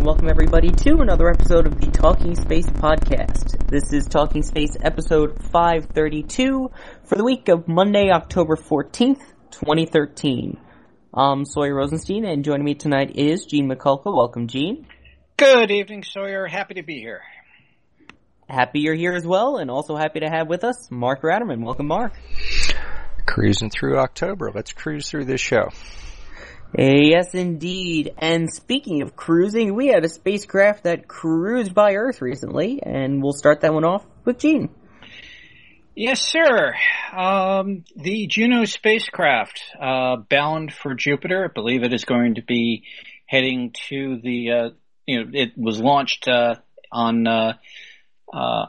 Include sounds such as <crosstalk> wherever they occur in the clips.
And welcome everybody to another episode of the Talking Space podcast. This is Talking Space episode 532 for the week of Monday, October 14th, 2013. I'm Sawyer Rosenstein, and joining me tonight is Gene Mikulka. Welcome, Gene. Good evening, Sawyer. Happy to be here. Happy you're here as well, and also happy to have with us Mark Ratterman. Welcome, Mark. Cruising through October. Let's cruise through this show. Yes, indeed. And speaking of cruising, we had a spacecraft that cruised by Earth recently, and we'll start that one off with Gene. Yes, sir. Um, the Juno spacecraft, uh, bound for Jupiter. I believe it is going to be heading to the, uh, you know, it was launched, uh, on, uh, uh,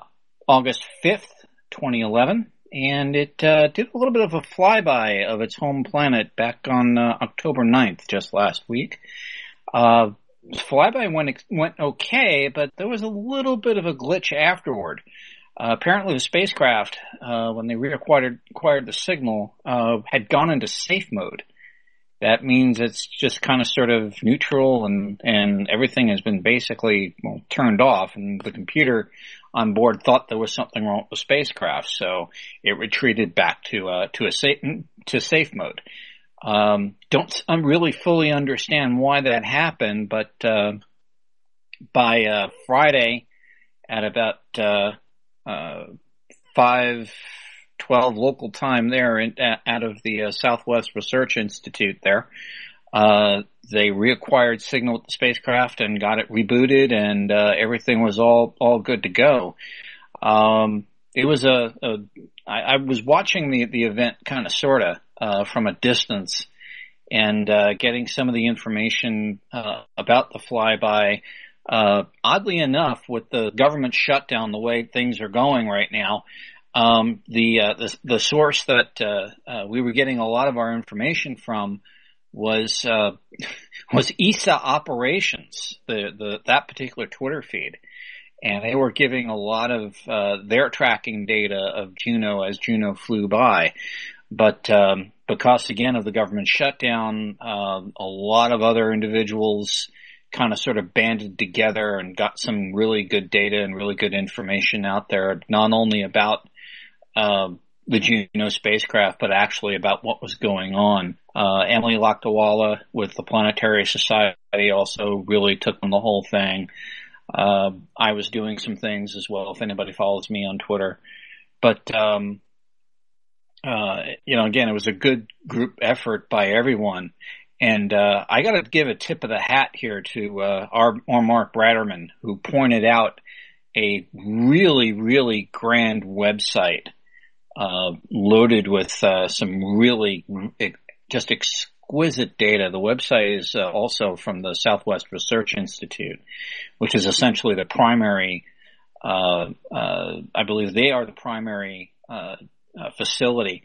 August 5th, 2011. And it, uh, did a little bit of a flyby of its home planet back on, uh, October 9th, just last week. Uh, flyby went, went okay, but there was a little bit of a glitch afterward. Uh, apparently, the spacecraft, uh, when they reacquired acquired the signal, uh, had gone into safe mode. That means it's just kind of sort of neutral, and and everything has been basically well, turned off, and the computer on board thought there was something wrong with the spacecraft, so it retreated back to uh, to a safe to safe mode. Um, don't I really fully understand why that happened, but uh, by uh, Friday at about uh, uh, five twelve local time there in, out of the uh, Southwest Research Institute there. Uh, they reacquired signal with the spacecraft and got it rebooted, and uh, everything was all all good to go. Um, it was a, a I, I was watching the the event kind of sorta uh, from a distance and uh, getting some of the information uh, about the flyby. Uh, oddly enough, with the government shutdown, the way things are going right now, um, the, uh, the the source that uh, uh, we were getting a lot of our information from was uh, <laughs> was ESA Operations, the, the that particular Twitter feed, and they were giving a lot of uh, their tracking data of Juno as Juno flew by, but um, because again of the government shutdown, uh, a lot of other individuals kind of sort of banded together and got some really good data and really good information out there, not only about uh, the Juno spacecraft, but actually about what was going on. Uh, Emily Lakdawalla with the Planetary Society also really took on the whole thing. Uh, I was doing some things as well, if anybody follows me on Twitter. But, um, uh, you know, again, it was a good group effort by everyone. And, uh, I gotta give a tip of the hat here to, uh, our, our Mark Ratterman, who pointed out a really, really grand website, uh, loaded with, uh, some really just exquisite data. The website is uh, also from the Southwest Research Institute, which is essentially the primary, uh, I believe they are the primary, facility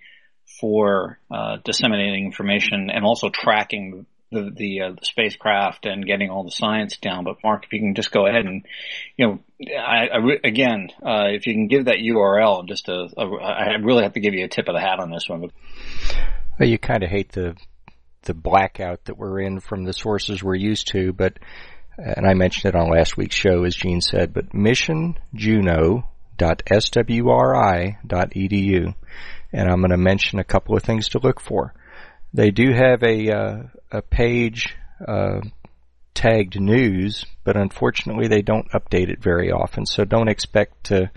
for uh, disseminating information and also tracking the the, uh, the, spacecraft and getting all the science down. But Mark, if you can just go ahead and, you know, I, I re- again, uh, if you can give that URL, just a, a, I really have to give you a tip of the hat on this one. Well, you kind of hate the the blackout that we're in from the sources we're used to, but and I mentioned it on last week's show, as Gene said, but missionjuno.swri.edu and I'm going to mention a couple of things to look for. They do have a uh, a page uh, tagged news, but unfortunately they don't update it very often, so don't expect to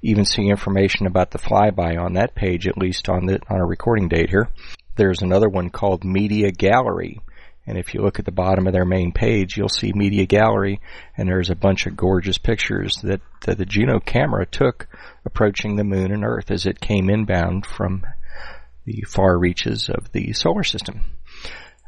even see information about the flyby on that page, at least on the on a recording date here. There's another one called Media Gallery. And if you look at the bottom of their main page, you'll see Media Gallery, and there's a bunch of gorgeous pictures that, that the Juno camera took approaching the moon and Earth as it came inbound from the far reaches of the solar system.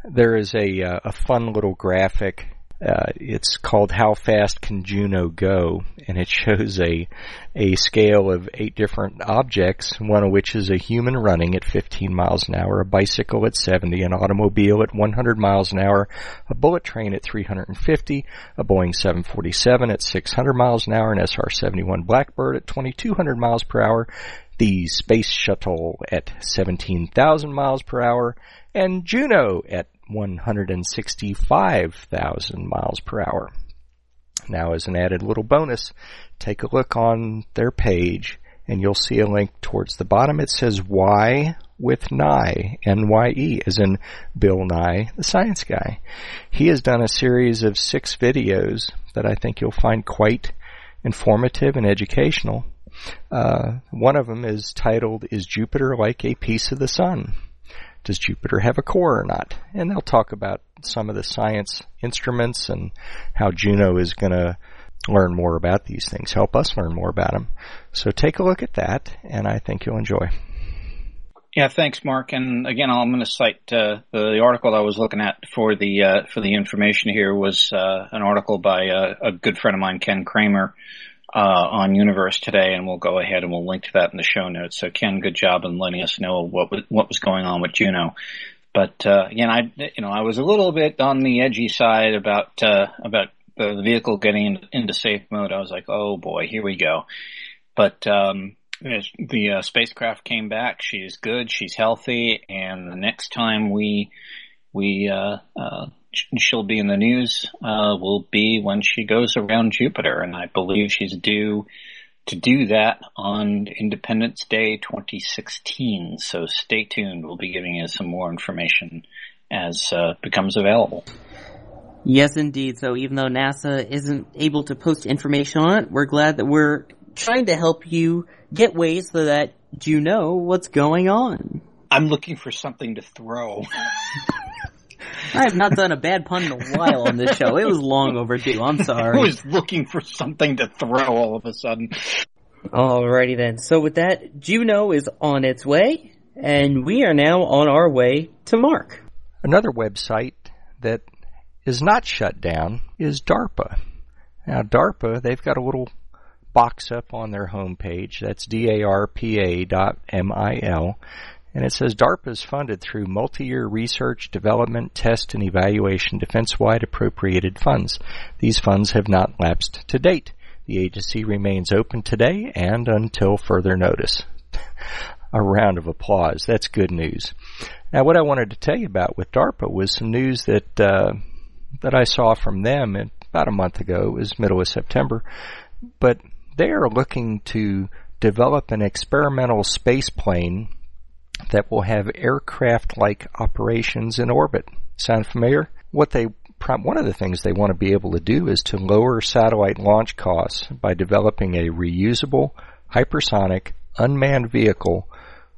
There is a, uh, a fun little graphic uh, it's called How Fast Can Juno Go? And it shows a, a scale of eight different objects, one of which is a human running at 15 miles an hour, a bicycle at 70, an automobile at 100 miles an hour, a bullet train at 350, a Boeing 747 at 600 miles an hour, an SR-71 Blackbird at 2200 miles per hour, the Space Shuttle at 17,000 miles per hour, and Juno at 165,000 miles per hour. Now as an added little bonus, take a look on their page and you'll see a link towards the bottom. It says Why with Nye, N-Y-E, as in Bill Nye, the science guy. He has done a series of six videos that I think you'll find quite informative and educational. Uh, one of them is titled, Is Jupiter Like a Piece of the Sun? does Jupiter have a core or not? And they'll talk about some of the science instruments and how Juno is going to learn more about these things, help us learn more about them. So take a look at that, and I think you'll enjoy. Yeah, thanks, Mark. And again, I'm going to cite uh, the, article I was looking at for the uh, for the information here was uh, an article by uh, a good friend of mine, Ken Kremer, uh, on Universe today, and we'll go ahead and we'll link to that in the show notes. So Ken, good job in letting us know what was, what was going on with Juno. But uh, again, I you know I was a little bit on the edgy side about uh, about the, vehicle getting into, into, safe mode. I was like, oh boy, here we go. But um, the uh, spacecraft came back. She's good. She's healthy. And the next time we we uh, uh, she'll be in the news uh, will be when she goes around Jupiter, and I believe she's due to do that on Independence Day 2016. So stay tuned. We'll be giving you some more information as uh, becomes available. Yes, indeed. So even though NASA isn't able to post information on it, we're glad that we're trying to help you get ways so that you know what's going on. I'm looking for something to throw. <laughs> <laughs> I have not done a bad pun in a while on this show. It was long overdue. I'm sorry. <laughs> I was looking for something to throw all of a sudden. Alrighty then. So with that, Juno is on its way, and we are now on our way to Mark. Another website that is not shut down is DARPA. Now DARPA, they've got a little box up on their homepage. That's D-A-R-P-A dot M-I-L and it says DARPA is funded through multi-year research, development, test, and evaluation defense-wide appropriated funds. These funds have not lapsed to date. The agency remains open today and until further notice. <laughs> A round of applause. That's good news. Now, what I wanted to tell you about with DARPA was some news that uh, that I saw from them about a month ago. It was middle of September, but they are looking to develop an experimental space plane that will have aircraft-like operations in orbit. Sound familiar? What they one of the things they want to be able to do is to lower satellite launch costs by developing a reusable, hypersonic, unmanned vehicle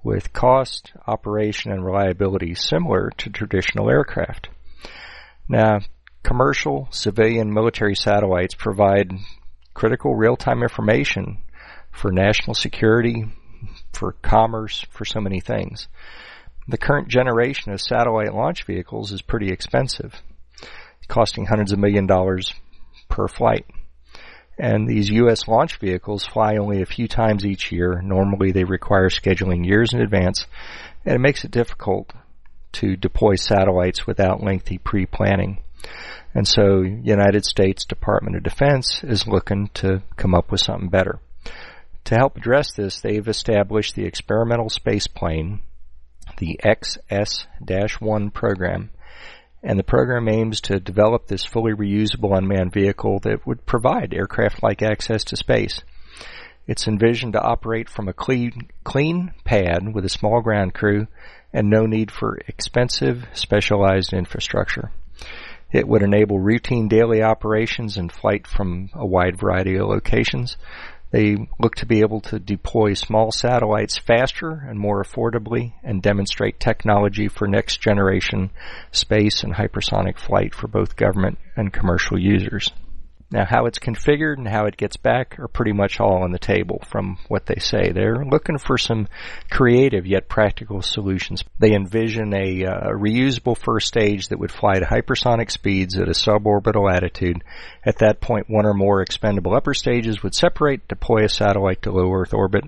with cost, operation, and reliability similar to traditional aircraft. Now, commercial, civilian, military satellites provide critical real-time information for national security, for commerce, for so many things. The current generation of satellite launch vehicles is pretty expensive, costing hundreds of million dollars per flight. And these U.S. launch vehicles fly only a few times each year. Normally they require scheduling years in advance, and it makes it difficult to deploy satellites without lengthy pre-planning. And so United States Department of Defense is looking to come up with something better. To help address this, they've established the experimental space plane, the XS-1 program, and the program aims to develop this fully reusable unmanned vehicle that would provide aircraft-like access to space. It's envisioned to operate from a clean, clean pad with a small ground crew and no need for expensive specialized infrastructure. It would enable routine daily operations and flight from a wide variety of locations. They look to be able to deploy small satellites faster and more affordably and demonstrate technology for next generation space and hypersonic flight for both government and commercial users. Now, how it's configured and how it gets back are pretty much all on the table from what they say. They're looking for some creative yet practical solutions. They envision a uh, reusable first stage that would fly to hypersonic speeds at a suborbital altitude. At that point, one or more expendable upper stages would separate, deploy a satellite to low Earth orbit.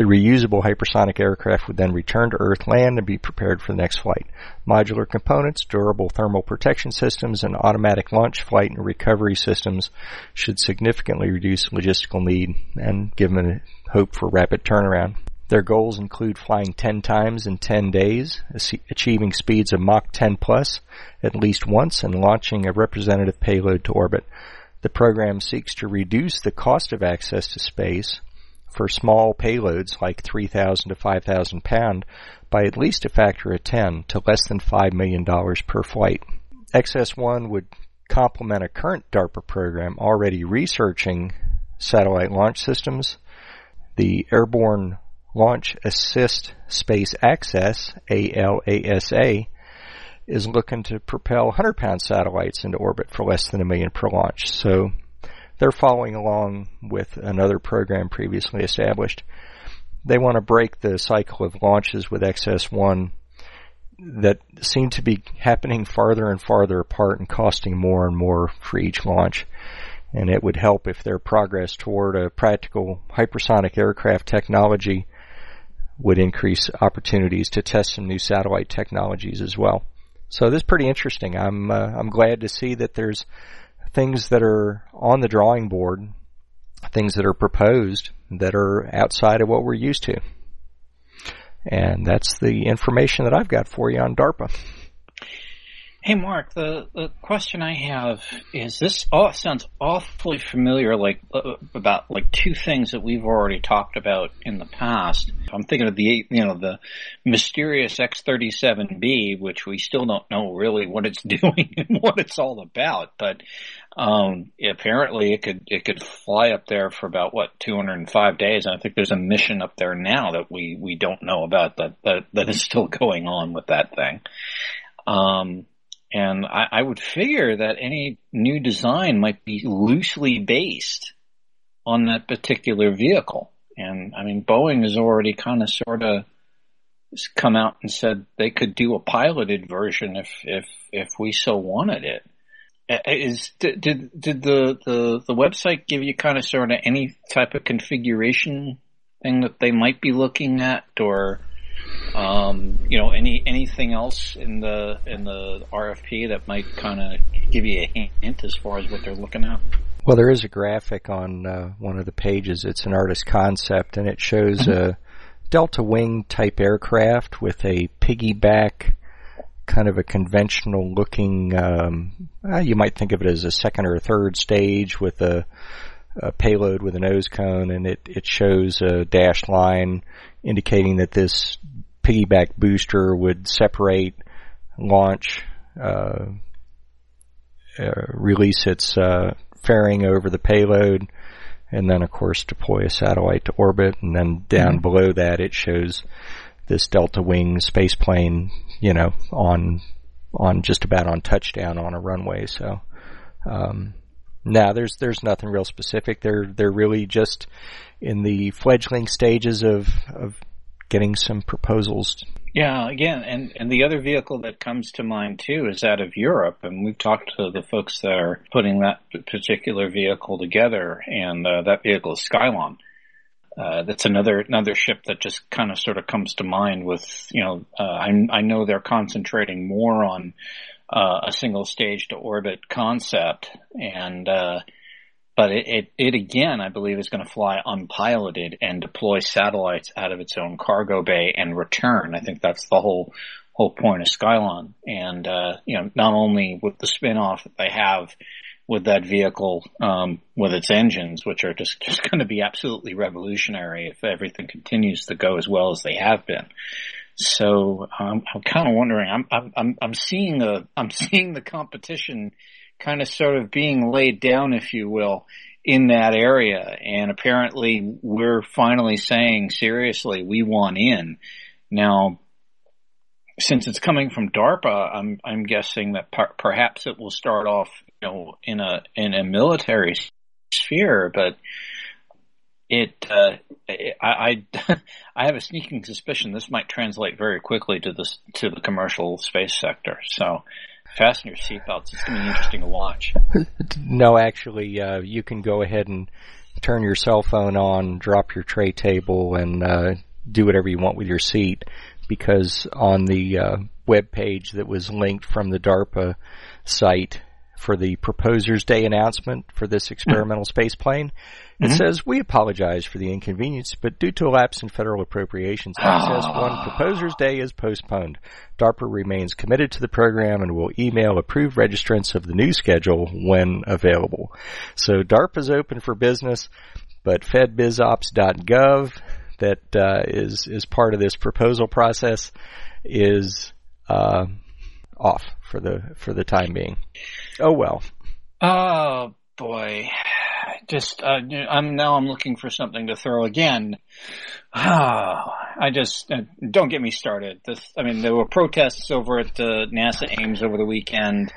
The reusable hypersonic aircraft would then return to Earth, land, and be prepared for the next flight. Modular components, durable thermal protection systems, and automatic launch, flight, and recovery systems should significantly reduce logistical need and give them hope for rapid turnaround. Their goals include flying 10 times in 10 days, achieving speeds of Mach 10 plus at least once, and launching a representative payload to orbit. The program seeks to reduce the cost of access to space for small payloads like 3,000 to 5,000 pound by at least a factor of 10 to less than $5 million per flight. XS-1 would complement a current DARPA program already researching satellite launch systems. The Airborne Launch Assist Space Access, ALASA, is looking to propel 100 pound satellites into orbit for less than a million per launch. So they're following along with another program previously established. They want to break the cycle of launches with XS1 that seem to be happening farther and farther apart and costing more and more for each launch. And it would help if their progress toward a practical hypersonic aircraft technology would increase opportunities to test some new satellite technologies as well. So this is pretty interesting. I'm uh, I'm glad to see that there's things that are on the drawing board, things that are proposed that are outside of what we're used to. And that's the information that I've got for you on DARPA. Hey, Mark, the, the question I have is this oh, sounds awfully familiar, like uh, about like two things that we've already talked about in the past. I'm thinking of the, you know, the mysterious X-37B, which we still don't know really what it's <laughs> doing and what it's all about, but, um, apparently it could, it could fly up there for about what, 205 days. And I think there's a mission up there now that we, we don't know about that, that, that is still <laughs> going on with that thing. Um, and I, I would figure that any new design might be loosely based on that particular vehicle. And I mean, Boeing has already kind of sort of come out and said they could do a piloted version if if if we so wanted it. Is did did, the, the the website give you kind of sort of any type of configuration thing that they might be looking at, or um, you know, any anything else in the in the RFP that might kind of give you a hint as far as what they're looking at? Well, there is a graphic on uh, one of the pages. It's an artist concept, and it shows a delta wing type aircraft with a piggyback, kind of a conventional looking. Um, uh, you might think of it as a second or third stage with a, a payload with a nose cone, and it it shows a dashed line indicating that this piggyback booster would separate, launch, uh, uh, release its uh, fairing over the payload, and then of course deploy a satellite to orbit. And then down mm-hmm. below that, it shows this delta wing space plane, you know, on on just about on touchdown on a runway. So. Um, now there's there's nothing real specific. They're they're really just in the fledgling stages of of getting some proposals. Yeah, again, and, and the other vehicle that comes to mind too is out of Europe, and we've talked to the folks that are putting that particular vehicle together, and uh, that vehicle is Skylon. Uh, that's another another ship that just kind of sort of comes to mind. With you know, uh, I, I know they're concentrating more on uh, a single stage to orbit concept, and uh, but it, it, it, again, I believe, is going to fly unpiloted and deploy satellites out of its own cargo bay and return. I think that's the whole whole point of Skylon. And uh, you know, not only with the spinoff that they have with that vehicle, um, with its engines, which are just <laughs> just going to be absolutely revolutionary if everything continues to go as well as they have been. So um, I'm kind of wondering. I'm I'm I'm seeing a I'm <laughs> seeing the competition kind of sort of being laid down, if you will, in that area. And apparently, we're finally saying seriously, we want in. Now, since it's coming from DARPA, I'm I'm guessing that per- perhaps it will start off, you know, in a in a military sphere, but it uh, I, I <laughs> I have a sneaking suspicion this might translate very quickly to this to the commercial space sector. So fasten your seatbelts. It's going to be interesting to watch. <laughs> no, actually, uh, you can go ahead and turn your cell phone on, drop your tray table, and uh, do whatever you want with your seat because on the uh, web page that was linked from the DARPA site for the Proposers Day announcement for this <laughs> experimental space plane, it mm-hmm. says, we apologize for the inconvenience, but due to a lapse in federal appropriations, <sighs> XS-1 Proposers Day is postponed. DARPA remains committed to the program and will email approved registrants of the new schedule when available. So DARPA is open for business, but fedbizopps.gov that uh, is is part of this proposal process is uh, off for the for the time being. Oh well. Oh boy, just uh, I'm now I'm looking for something to throw again. <sighs> I just uh, don't get me started. This, I mean, there were protests over at the NASA Ames over the weekend.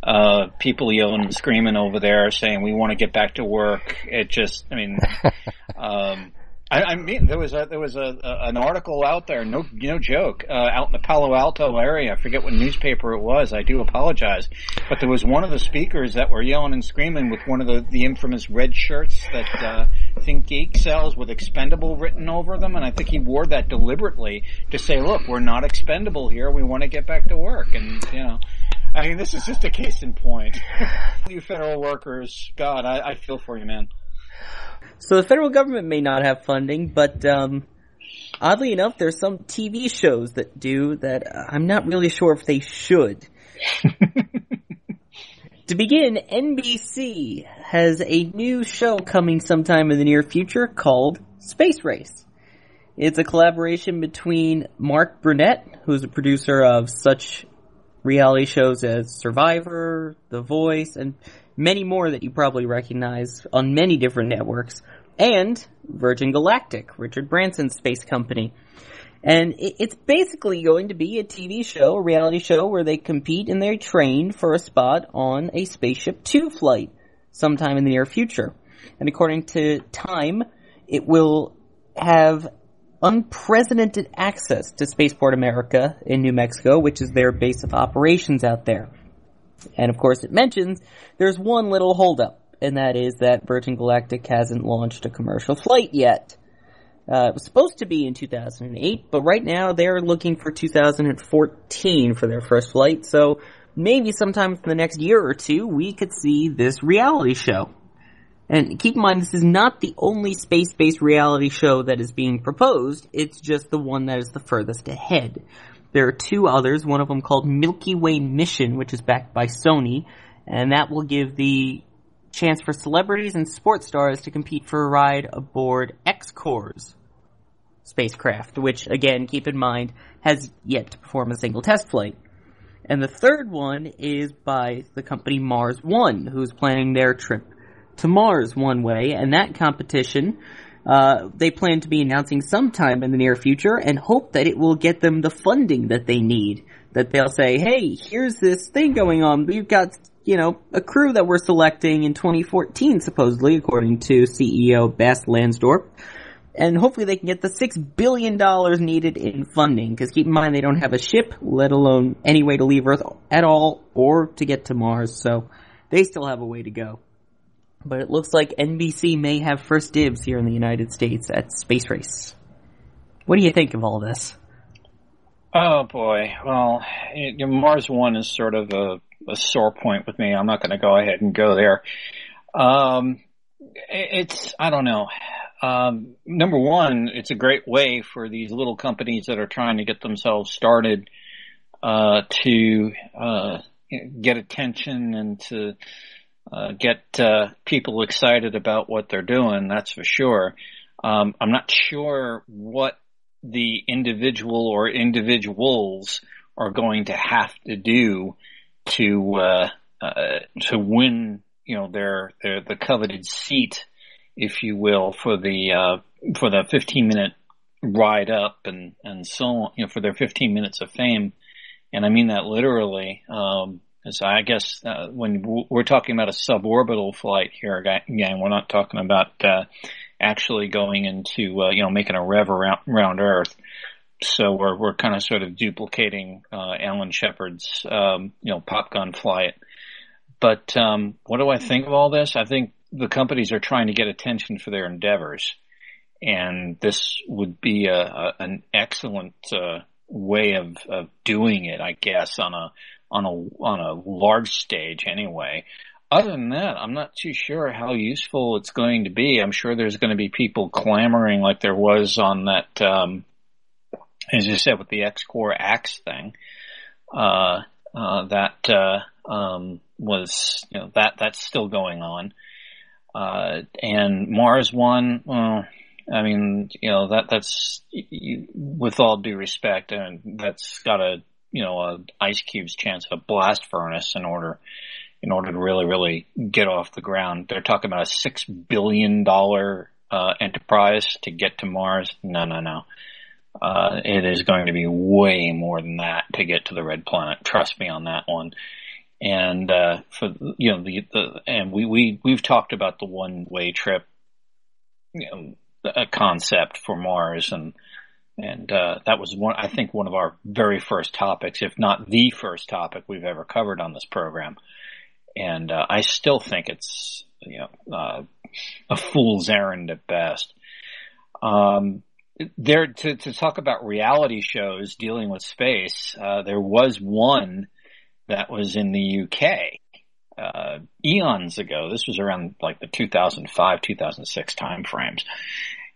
Uh, people yelling and screaming over there, saying we want to get back to work. It just, I mean, <laughs> um, I, I, mean, there was a there was a, a an article out there, no no joke, uh, out in the Palo Alto area. I forget what newspaper it was. I do apologize, but there was one of the speakers that were yelling and screaming with one of the the infamous red shirts that uh, ThinkGeek sells with expendable written over them, and I think he wore that deliberately to say, "Look, we're not expendable here. We want to get back to work." And you know. I mean, this is just a case in point. <laughs> you federal workers, God, I, I feel for you, man. So the federal government may not have funding, but um, oddly enough, there's some TV shows that do that. I'm not really sure if they should. <laughs> to begin, NBC has a new show coming sometime in the near future called Space Race. It's a collaboration between Mark Burnett, who's a producer of such reality shows as Survivor, The Voice, and many more that you probably recognize on many different networks, and Virgin Galactic, Richard Branson's space company. And it's basically going to be a TV show, a reality show where they compete and they train for a spot on a Spaceship Two flight sometime in the near future. And according to Time, it will have unprecedented access to Spaceport America in New Mexico, which is their base of operations out there. And of course it mentions there's one little holdup, and that is that Virgin Galactic hasn't launched a commercial flight yet. Uh, it was supposed to be in 2008, but right now they're looking for 2014 for their first flight, so maybe sometime in the next year or two we could see this reality show. And keep in mind, this is not the only space-based reality show that is being proposed, it's just the one that is the furthest ahead. There are two others, one of them called Milky Way Mission, which is backed by Sony, and that will give the chance for celebrities and sports stars to compete for a ride aboard X-Corps spacecraft, which again, keep in mind, has yet to perform a single test flight. And the third one is by the company Mars One, who's planning their trip to Mars one way, and that competition uh, they plan to be announcing sometime in the near future and hope that it will get them the funding that they need. That they'll say, hey, here's this thing going on. We've got, you know, a crew that we're selecting in 2014, supposedly, according to CEO Bas Lansdorp. And hopefully they can get the six billion dollars needed in funding. Because keep in mind they don't have a ship, let alone any way to leave Earth at all, or to get to Mars. So they still have a way to go but it looks like NBC may have first dibs here in the United States at Space Race. What do you think of all this? Oh boy, well, it, Mars One is sort of a, a, sore point with me. I'm not going to go ahead and go there. Um, it, it's I don't know. Um, number one, it's a great way for these little companies that are trying to get themselves started uh, to uh, get attention and to uh, get uh, people excited about what they're doing. That's for sure. Um, I'm not sure what the individual or individuals are going to have to do to uh, uh, to win, you know, their their the coveted seat, if you will, for the uh, for the 15 minute ride up and and so on, you know, for their 15 minutes of fame, and I mean that literally. Um, as I guess uh, when we're talking about a suborbital flight here, again, we're not talking about uh, actually going into uh, you know making a rev around, around Earth. So we're we're kind of sort of duplicating uh, Alan Shepard's um, you know pop gun flight. But um, what do I think of all this? I think the companies are trying to get attention for their endeavors, and this would be a, a an excellent uh, way of, of doing it, I guess, on a on a on a large stage anyway. Other than that, I'm not too sure how useful it's going to be. I'm sure there's going to be people clamoring like there was on that, um, as you said, with the X-Corps Axe thing. Uh, uh, that uh, um, was, you know, that that's still going on. Uh, and Mars One, well, I mean, you know, that that's you, with all due respect, and that's got a you know ice cube's chance of a blast furnace in order in order to really, really get off the ground. They're talking about a six billion dollar uh, enterprise to get to Mars. No, no, no. Uh, it is going to be way more than that to get to the red planet. Trust me on that one. And uh, for you know the, the and we we we've talked about the one way trip, you know, a concept for Mars and and uh, that was one I think one of our very first topics, if not the first topic we've ever covered on this program and uh, I still think it's you know uh, a fool's errand at best. Um, there to, to talk about reality shows dealing with space, uh, there was one that was in the UK uh, eons ago. This was around like the 2005 2006 time frames,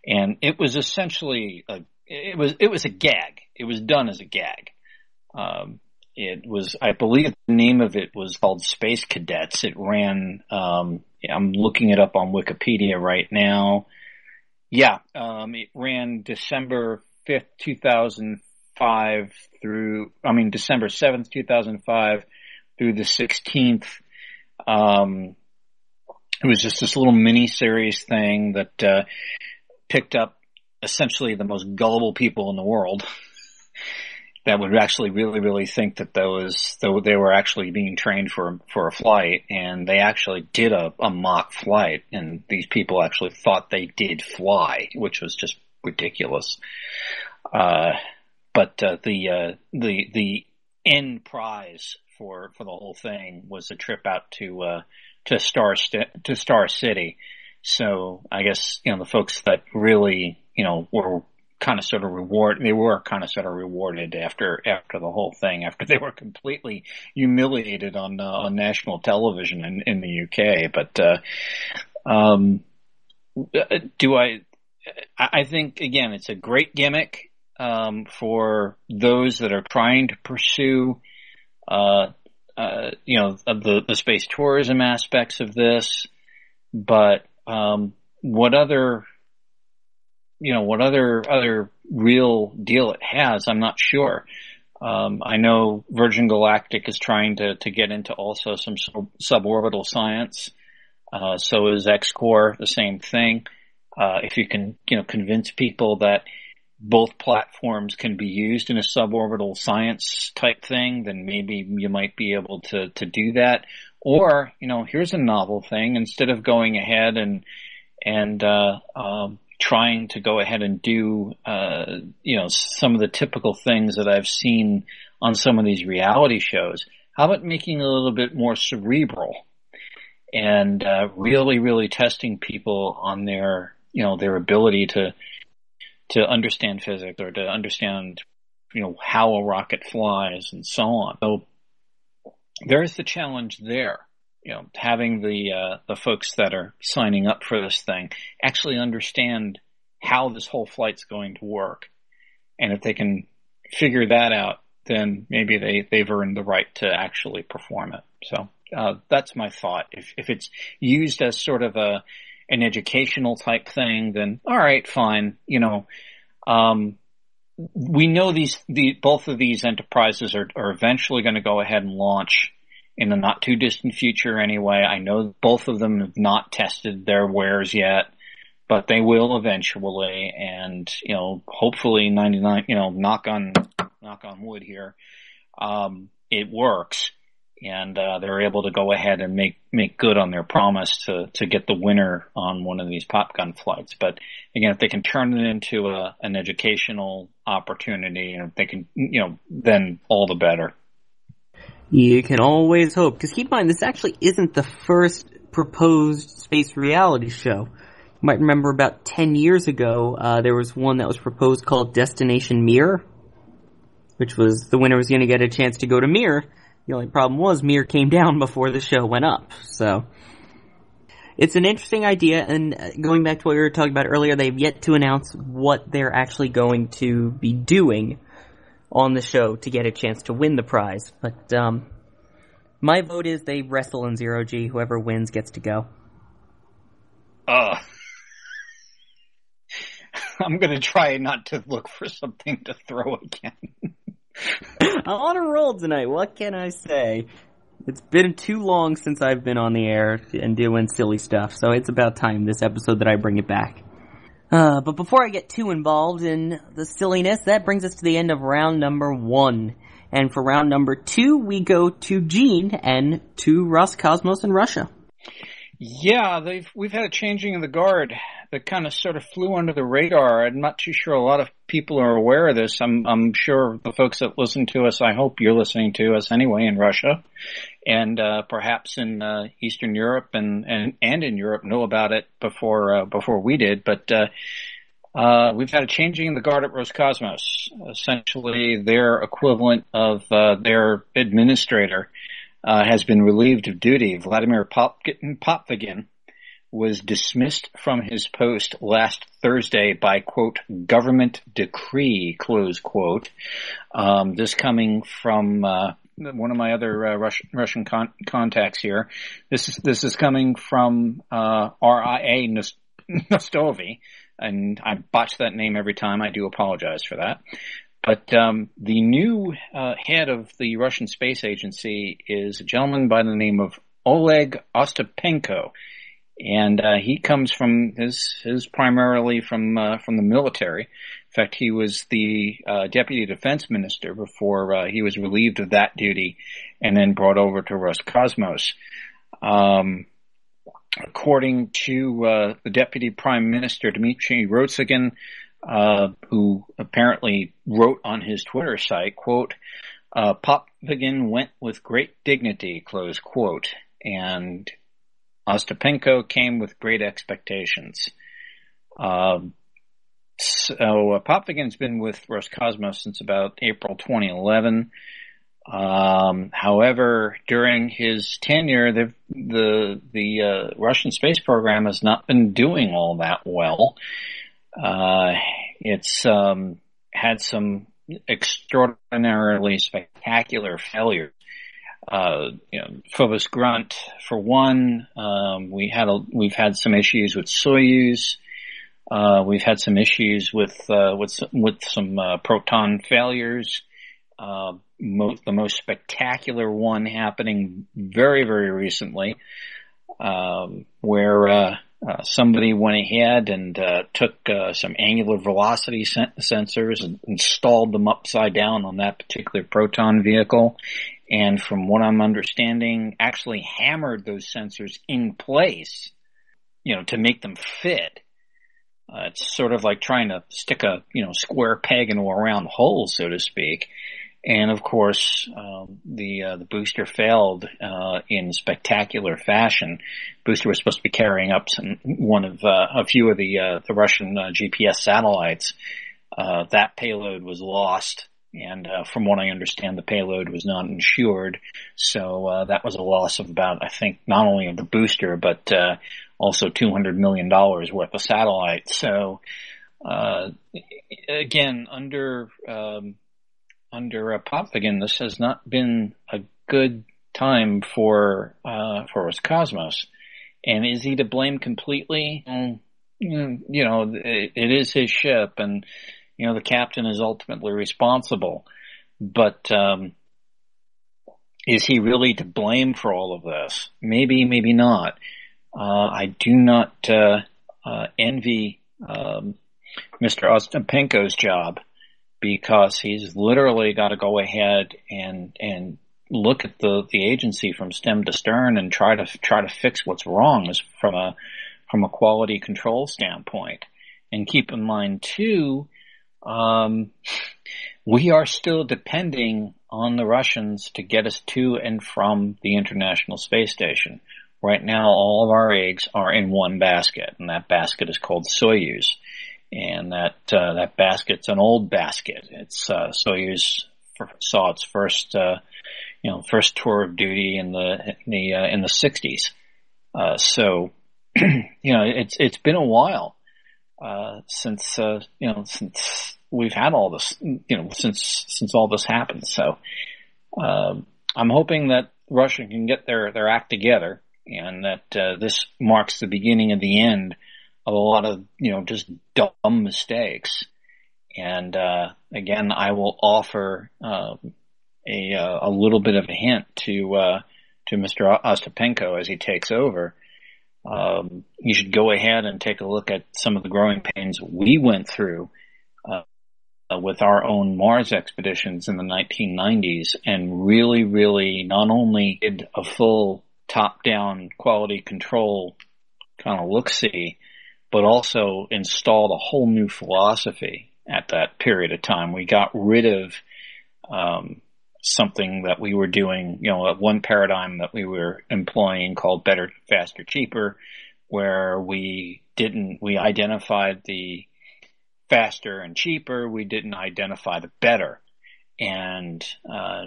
and it was essentially a it was it was a gag. It was done as a gag. Um, it was, I believe the name of it was called Space Cadets. It ran, um, I'm looking it up on Wikipedia right now. Yeah, um, it ran December 5th, 2005 through, I mean, December 7th, 2005 through the 16th. Um, it was just this little mini series thing that, uh, picked up essentially the most gullible people in the world. <laughs> that would actually really, really think that those, they were actually being trained for, for a flight and they actually did a, a mock flight and these people actually thought they did fly, which was just ridiculous. Uh, but, uh, the, uh, the, the end prize for, for the whole thing was a trip out to, uh, to Star, St- to Star City. So I guess, you know, the folks that really, you know, were kind of sort of reward they were kind of sort of rewarded after after the whole thing after they were completely humiliated on uh, on national television in, in the UK but uh, um, do I I think again it's a great gimmick um, for those that are trying to pursue uh, uh you know the the space tourism aspects of this. But um, what other you know, what other, other real deal it has, I'm not sure. Um, I know Virgin Galactic is trying to, to get into also some sub- suborbital science. Uh, so is X-Corps, the same thing. Uh, if you can, you know, convince people that both platforms can be used in a suborbital science type thing, then maybe you might be able to, to do that. Or, you know, here's a novel thing. Instead of going ahead and, and, uh, um, trying to go ahead and do, uh, you know, some of the typical things that I've seen on some of these reality shows. How about making a little bit more cerebral and uh, really, really testing people on their, you know, their ability to to understand physics or to understand, you know, how a rocket flies and so on. So there's the challenge there you know, having the uh, the folks that are signing up for this thing actually understand how this whole flight's going to work, and if they can figure that out, then maybe they they've earned the right to actually perform it. So uh, that's my thought. If if it's used as sort of a an educational type thing, then all right, fine. You know, um, we know these the both of these enterprises are, are eventually going to go ahead and launch in the not too distant future anyway. I know both of them have not tested their wares yet, but they will eventually and you know hopefully 99 you know knock on knock on wood here um, it works and uh, they're able to go ahead and make make good on their promise to to get the winner on one of these pop gun flights. But again, if they can turn it into a, an educational opportunity, and if they can, you know, then all the better. You can always hope. Because keep in mind, this actually isn't the first proposed space reality show. You might remember about 10 years ago, uh, there was one that was proposed called Destination Mir, which was the winner was going to get a chance to go to Mir. the only problem was Mir came <laughs> down before the show went up. So it's an interesting idea. And uh, going back to what we were talking about earlier, they've yet to announce what they're actually going to be doing on the show to get a chance to win the prize. But um, my vote is they wrestle in zero G. Whoever wins gets to go. Uh, <laughs> I'm gonna try not to look for something to throw again. <laughs> I'm on a roll tonight. What can I say? It's been too long since I've been on the air and doing silly stuff, so it's about time this episode that I bring it back. Uh, but before I get too involved in the silliness, that brings us to the end of round number one. And for round number two, we go to Gene and to Roscosmos in Russia. Yeah, they've we've had a changing of the guard that kind of sort of flew under the radar. I'm not too sure a lot of people are aware of this. I'm, I'm sure the folks that listen to us, I hope you're listening to us anyway in Russia and, uh, perhaps in, uh, Eastern Europe and, and, and in Europe know about it before, uh, before we did. But, uh, uh, we've had a changing in the guard at Roscosmos. Essentially, their equivalent of uh, their administrator uh, has been relieved of duty. Vladimir Popovkin was dismissed from his post last Thursday by quote government decree close quote. Um, this coming from uh, one of my other uh, Russian, Russian con- contacts here. This is this is coming from uh, RIA Nostovi, and I botch that name every time. I do apologize for that. But um, the new uh, head of the Russian Space Agency is a gentleman by the name of Oleg Ostapenko and uh, he comes from his his primarily from uh, from the military. In fact, he was the uh, deputy defense minister before uh, he was relieved of that duty, and then brought over to Roscosmos. Um, according to uh, the deputy prime minister Dmitry Rogozin, uh, who apparently wrote on his Twitter site, "quote." Uh, Popovkin went with great dignity, close quote, and Ostapenko came with great expectations. Um, so uh, Popovkin has been with Roscosmos since about April 2011. Um, however, during his tenure, the the, the uh, Russian space program has not been doing all that well. Uh, it's um, had some extraordinarily spectacular failures uh, you know, Phobos Grunt for one. Um, we had a, we've had some issues with Soyuz. Uh, we've had some issues with uh, with with some uh, proton failures. Uh, most, the most spectacular one happening very very recently, um, where uh, somebody went ahead and took some angular velocity sen- sensors and installed them upside down on that particular proton vehicle, and from what I'm understanding, actually hammered those sensors in place, you know, to make them fit. Uh, it's sort of like trying to stick a, you know, square peg into a round hole, so to speak. And of course, um, the uh, the booster failed uh, in spectacular fashion. Booster was supposed to be carrying up some, one of uh, a few of the uh, the Russian uh, GPS satellites. that payload was lost and from what I understand, the payload was not insured, so that was a loss of about, I think, not only of the booster but also two hundred million dollars worth of satellites. So uh, again, under um, under Popovkin, this has not been a good time for uh, for Roscosmos. And is he to blame completely? Mm, you know, it, it is his ship, and you know, the captain is ultimately responsible. But um, is he really to blame for all of this? Maybe, maybe not. Uh, I do not uh, uh, envy um, Mr. Ostapenko's job because he's literally got to go ahead and and look at the the agency from stem to stern and try to try to fix what's wrong from a from a quality control standpoint. And keep in mind too, um, we are still depending on the Russians to get us to and from the International Space Station. Right now, all of our eggs are in one basket, and that basket is called Soyuz. And that uh, that basket's an old basket. It's uh, Soyuz saw its first uh, you know first tour of duty in the in the uh, in the 60s. Uh, so <clears throat> you know it's it's been a while uh, since uh, you know since we've had all this you know since since all this happened. So um, I'm hoping that Russia can get their their act together and that uh, this marks the beginning of the end of a lot of you know just dumb mistakes. And uh, again, I will offer um, a a little bit of a hint to to Mr. Ostapenko as he takes over um, you should go ahead and take a look at some of the growing pains we went through uh, with our own Mars expeditions in the 1990s and really, really not only did a full top-down quality control kind of look-see, but also installed a whole new philosophy at that period of time. We got rid of um, something that we were doing, you know, one paradigm that we were employing called better, faster, cheaper, where we didn't, we identified the faster and cheaper, we didn't identify the better. And uh,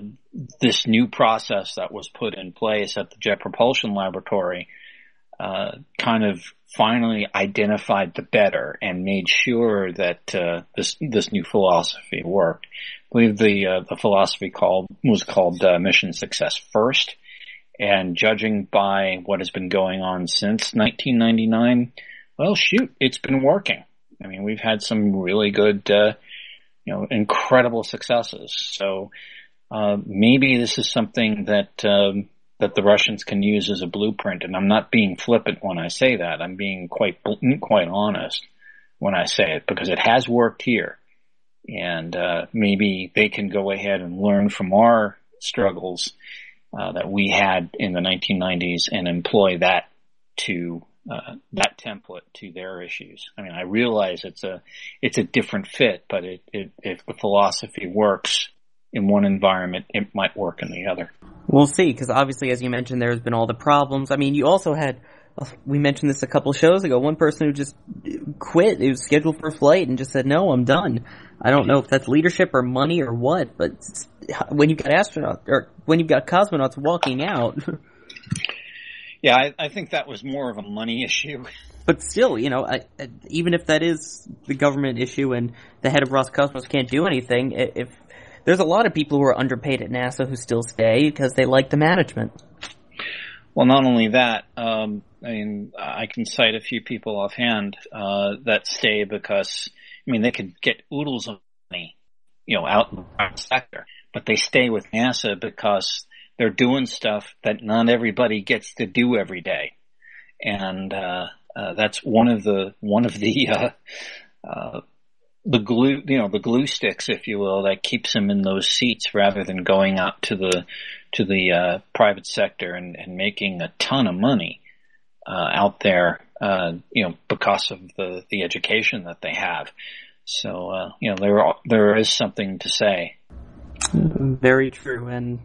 this new process that was put in place at the Jet Propulsion Laboratory uh, kind of finally identified the better and made sure that uh, this this new philosophy worked I believe the uh, the philosophy called was called uh, mission success first. And judging by what has been going on since 1999, well, shoot, it's been working. I mean, we've had some really good, uh, you know, incredible successes. So uh, maybe this is something that um, that the Russians can use as a blueprint. And I'm not being flippant when I say that. I'm being quite quite honest when I say it because it has worked here and uh, maybe they can go ahead and learn from our struggles uh, that we had in the 1990s and employ that to uh, that template to their issues. I mean, I realize it's a it's a different fit, but it, it, if the philosophy works in one environment, it might work in the other. We'll see, because obviously, as you mentioned, there's been all the problems. I mean, you also had we mentioned this a couple shows ago. One person who just quit, it was scheduled for a flight and just said, no, I'm done. I don't know if that's leadership or money or what, but when you've got astronauts, or when you've got cosmonauts walking out. <laughs> yeah, I, I, think that was more of a money <laughs> issue. But still, you know, I, even if that is the government issue and the head of Roscosmos can't do anything, if there's a lot of people who are underpaid at NASA who still stay because they like the management. Well, not only that, um, I mean, I can cite a few people offhand uh, that stay because, I mean, they could get oodles of money, you know, out in the private sector, but they stay with NASA because they're doing stuff that not everybody gets to do every day, and uh, uh, that's one of the one of the <laughs> uh, uh, the glue, you know, the glue sticks, if you will, that keeps them in those seats rather than going out to the to the uh, private sector and, and making a ton of money uh, out there, uh, you know, because of the, the education that they have. So, uh, you know, there, there is something to say. Very true. And,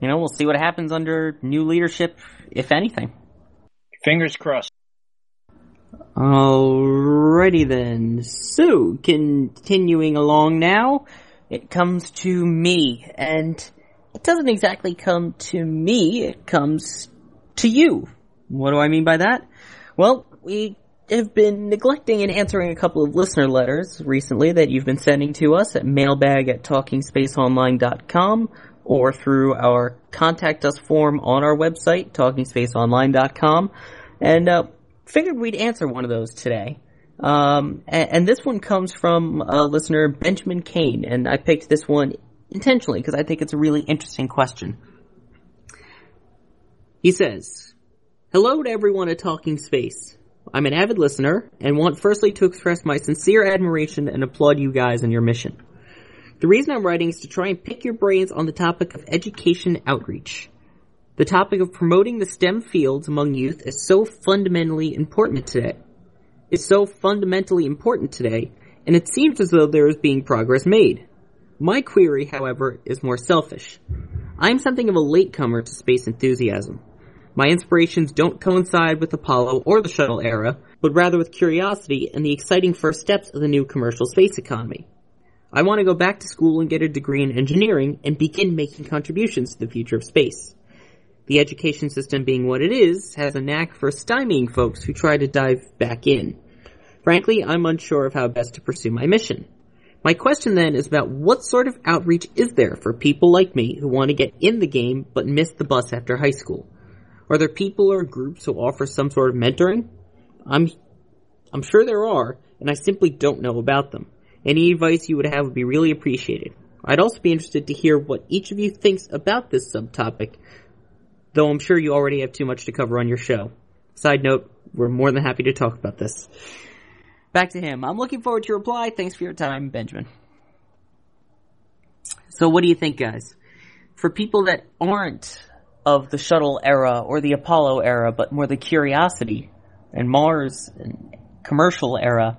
you know, we'll see what happens under new leadership, if anything. Fingers crossed. Alrighty then. So, continuing along now, it comes to me, and it doesn't exactly come to me, it comes to you, what do I mean by that? Well, we have been neglecting and answering a couple of listener letters recently that you've been sending to us at mailbag at talkingspaceonline.com or through our contact us form on our website, talkingspaceonline.com. And, uh, figured we'd answer one of those today. Um, and, and, this one comes from a listener, Benjamin Kane, and I picked this one intentionally because I think it's a really interesting question. He says, Hello to everyone at Talking Space. I'm an avid listener and want firstly to express my sincere admiration and applaud you guys on your mission. The reason I'm writing is to try and pick your brains on the topic of education outreach. The topic of promoting the STEM fields among youth is so fundamentally important today. Is so fundamentally important today, and it seems as though there is being progress made. My query, however, is more selfish. I am something of a latecomer to space enthusiasm. My inspirations don't coincide with Apollo or the shuttle era, but rather with curiosity and the exciting first steps of the new commercial space economy. I want to go back to school and get a degree in engineering and begin making contributions to the future of space. The education system being what it is has a knack for stymieing folks who try to dive back in. Frankly, I'm unsure of how best to pursue my mission. My question then is about what sort of outreach is there for people like me who want to get in the game but miss the bus after high school? Are there people or groups who offer some sort of mentoring? I'm, I'm sure there are, and I simply don't know about them. Any advice you would have would be really appreciated. I'd also be interested to hear what each of you thinks about this subtopic, though I'm sure you already have too much to cover on your show. Side note, we're more than happy to talk about this. Back to him. I'm looking forward to your reply. Thanks for your time, Benjamin. So what do you think, guys? For people that aren't of the shuttle era or the Apollo era, but more the Curiosity and Mars and commercial era,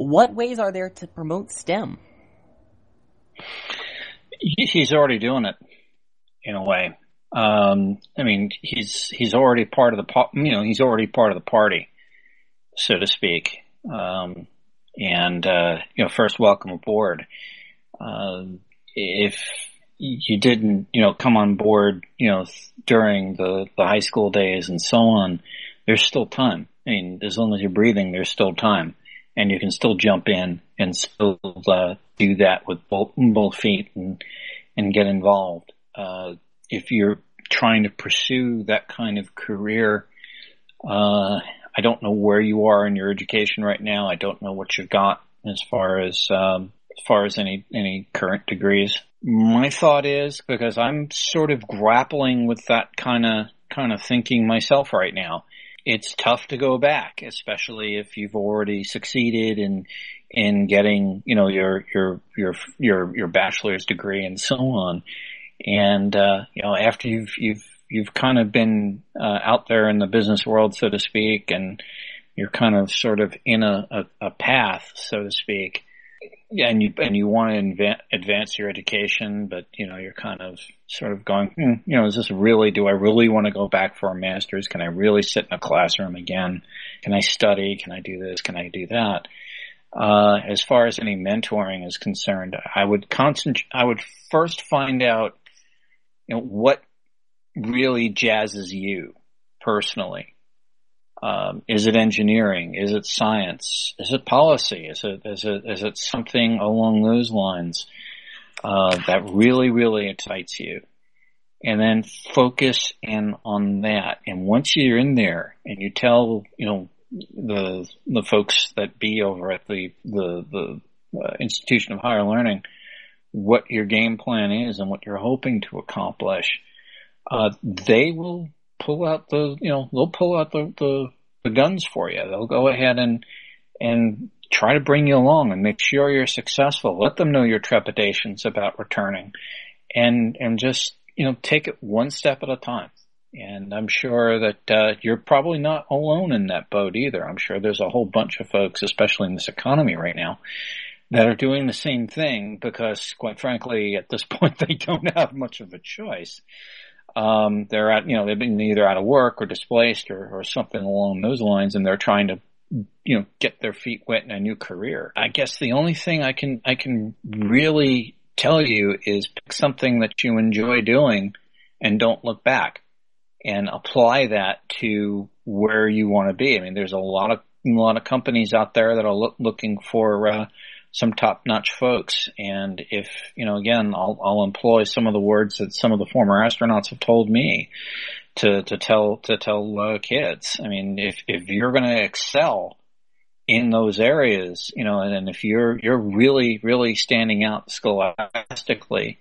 what ways are there to promote STEM? He's already doing it in a way. Um, I mean, he's he's already part of the you know he's already part of the party, so to speak. Um, and uh, you know, first welcome aboard. Uh, if you didn't you know come on board you know during the the high school days and so on, there's still time. I mean, as long as you're breathing, there's still time and you can still jump in and still uh, do that with both, both feet and and get involved. Uh, if you're trying to pursue that kind of career, uh, I don't know where you are in your education right now. I don't know what you've got as far as um, as far as any any current degrees. My thought is because I'm sort of grappling with that kind of kind of thinking myself right now it's tough to go back, especially if you've already succeeded in in getting you know your your your your your bachelor's degree and so on. And uh, you know after you've you've you've kind of been uh, out there in the business world, so to speak, and you're kind of sort of in a, a, a path, so to speak and you and you want to advance your education, but you know you're kind of sort of going, hmm, you know, is this really? Do I really want to go back for a master's? Can I really sit in a classroom again? Can I study? Can I do this? Can I do that? Uh, as far as any mentoring is concerned, I would concentrate. I would first find out, you know, what really jazzes you personally. Um, is it engineering? Is it science? Is it policy? Is it is it is it something along those lines uh, that really really excites you? And then focus in on that. And once you're in there, and you tell you know the the folks that be over at the the the uh, institution of higher learning what your game plan is and what you're hoping to accomplish, uh, they will pull out the, you know, they'll pull out the, the, the guns for you. They'll go ahead and, and try to bring you along and make sure you're successful. Let them know your trepidations about returning and, and just, you know, take it one step at a time. And I'm sure that uh, you're probably not alone in that boat either. I'm sure there's a whole bunch of folks, especially in this economy right now, that are doing the same thing because, quite frankly, at this <laughs> point, they don't have much of a choice um, they're at, you know, they've been either out of work or displaced or, or something along those lines, and they're trying to, you know, get their feet wet in a new career. I guess the only thing I can, I can really tell you is pick something that you enjoy doing and don't look back and apply that to where you want to be. I mean, there's a lot of, a lot of companies out there that are look, looking for, uh, some top notch folks. And if, you know, again, I'll, I'll employ some of the words that some of the former astronauts have told me to, to tell, to tell uh, kids. I mean, if, if you're going to excel in those areas, you know, and, and if you're you're really really standing out scholastically,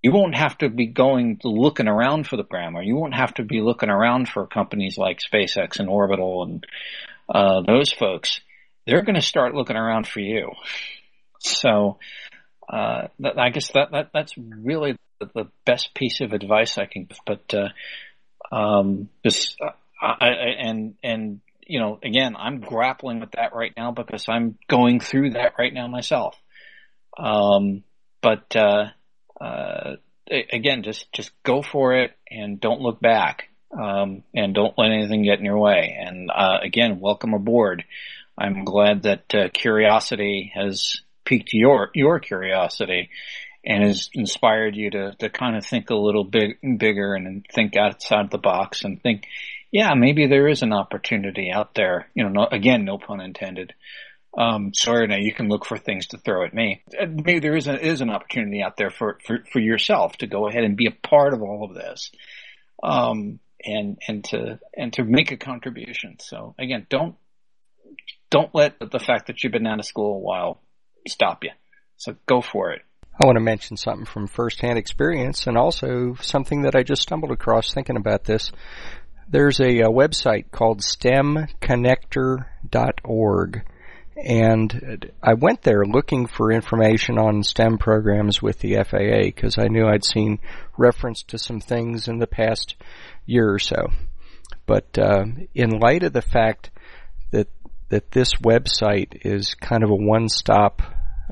you won't have to be going looking around for the or you won't have to be looking around for companies like SpaceX and Orbital and uh, those folks. They're going to start looking around for you. So, uh, that, I guess that, that that's really the, the, best piece of advice I can give. But uh, um, this, uh, I, and and you know, again, I'm grappling with that right now because I'm going through that right now myself. Um, but uh, uh, again, just just go for it and don't look back, um, and don't let anything get in your way. And uh, again, welcome aboard. I'm glad that curiosity has piqued your your curiosity and has inspired you to to kind of think a little bit bigger and think outside the box and think, yeah, maybe there is an opportunity out there. You know, no, again, no pun intended um, sorry, now you can look for things to throw at me. Maybe there is, a, is an opportunity out there for, for, for yourself to go ahead and be a part of all of this. Um, and, and to, and to make a contribution. So again, don't, don't let the fact that you've been out of school a while stop you. So go for it. I want to mention something from firsthand experience and also something that I just stumbled across thinking about this. There's a, a website called stemconnector.org and I went there looking for information on STEM programs with the FAA because I knew I'd seen reference to some things in the past year or so. But uh, in light of the fact that that this website is kind of a one-stop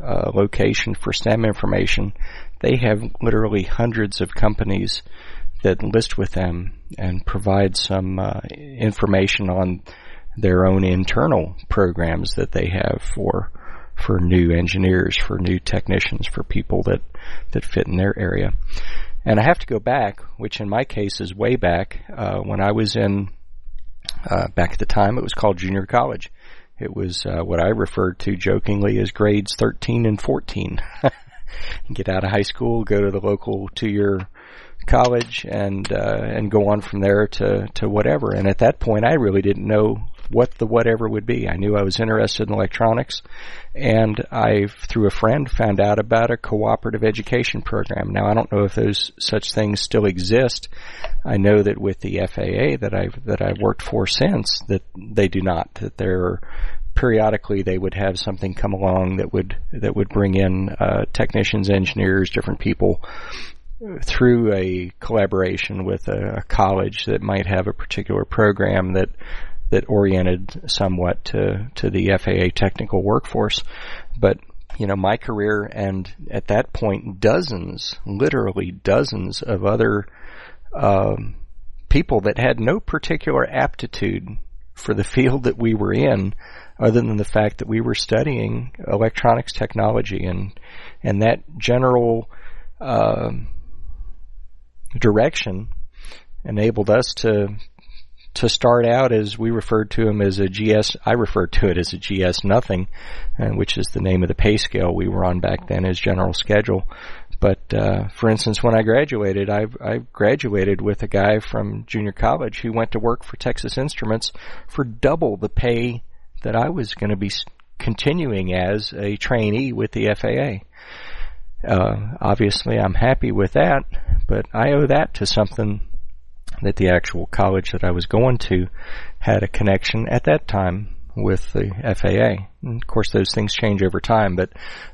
uh, location for STEM information, they have literally hundreds of companies that list with them and provide some uh, information on their own internal programs that they have for for new engineers, for new technicians, for people that that fit in their area. And I have to go back, which in my case is way back uh, when I was in uh, back at the time it was called junior college. It was uh, what I referred to jokingly as grades 13 and 14. <laughs> Get out of high school, go to the local two-year college, and uh, and go on from there to to whatever. And at that point, I really didn't know what the whatever would be. I knew I was interested in electronics, and I, through a friend, found out about a cooperative education program. Now, I don't know if those such things still exist. I know that with the FAA that I've that I've worked for since, that they do not. That they're periodically they would have something come along that would that would bring in uh, technicians, engineers, different people through a collaboration with a, a, college that might have a particular program that that oriented somewhat to to the FAA technical workforce. But you know, my career and at that point, dozens, literally dozens of other um, people that had no particular aptitude for the <laughs> field that we were in, other than the fact that we were studying electronics technology and and that general uh, direction enabled us to to start out as we referred to him as a GS, I referred to it as a GS nothing, uh, which is the name of the pay scale we were on back then as general schedule. But uh, for instance, when I graduated, I, I graduated with a guy from junior college who went to work for Texas Instruments for double the pay that I was going to be continuing as a trainee with the FAA. Uh, obviously, I'm happy with that, but I owe that to something that the actual college that I was going to had a connection at that time with the FAA. And of course, those things change over time, but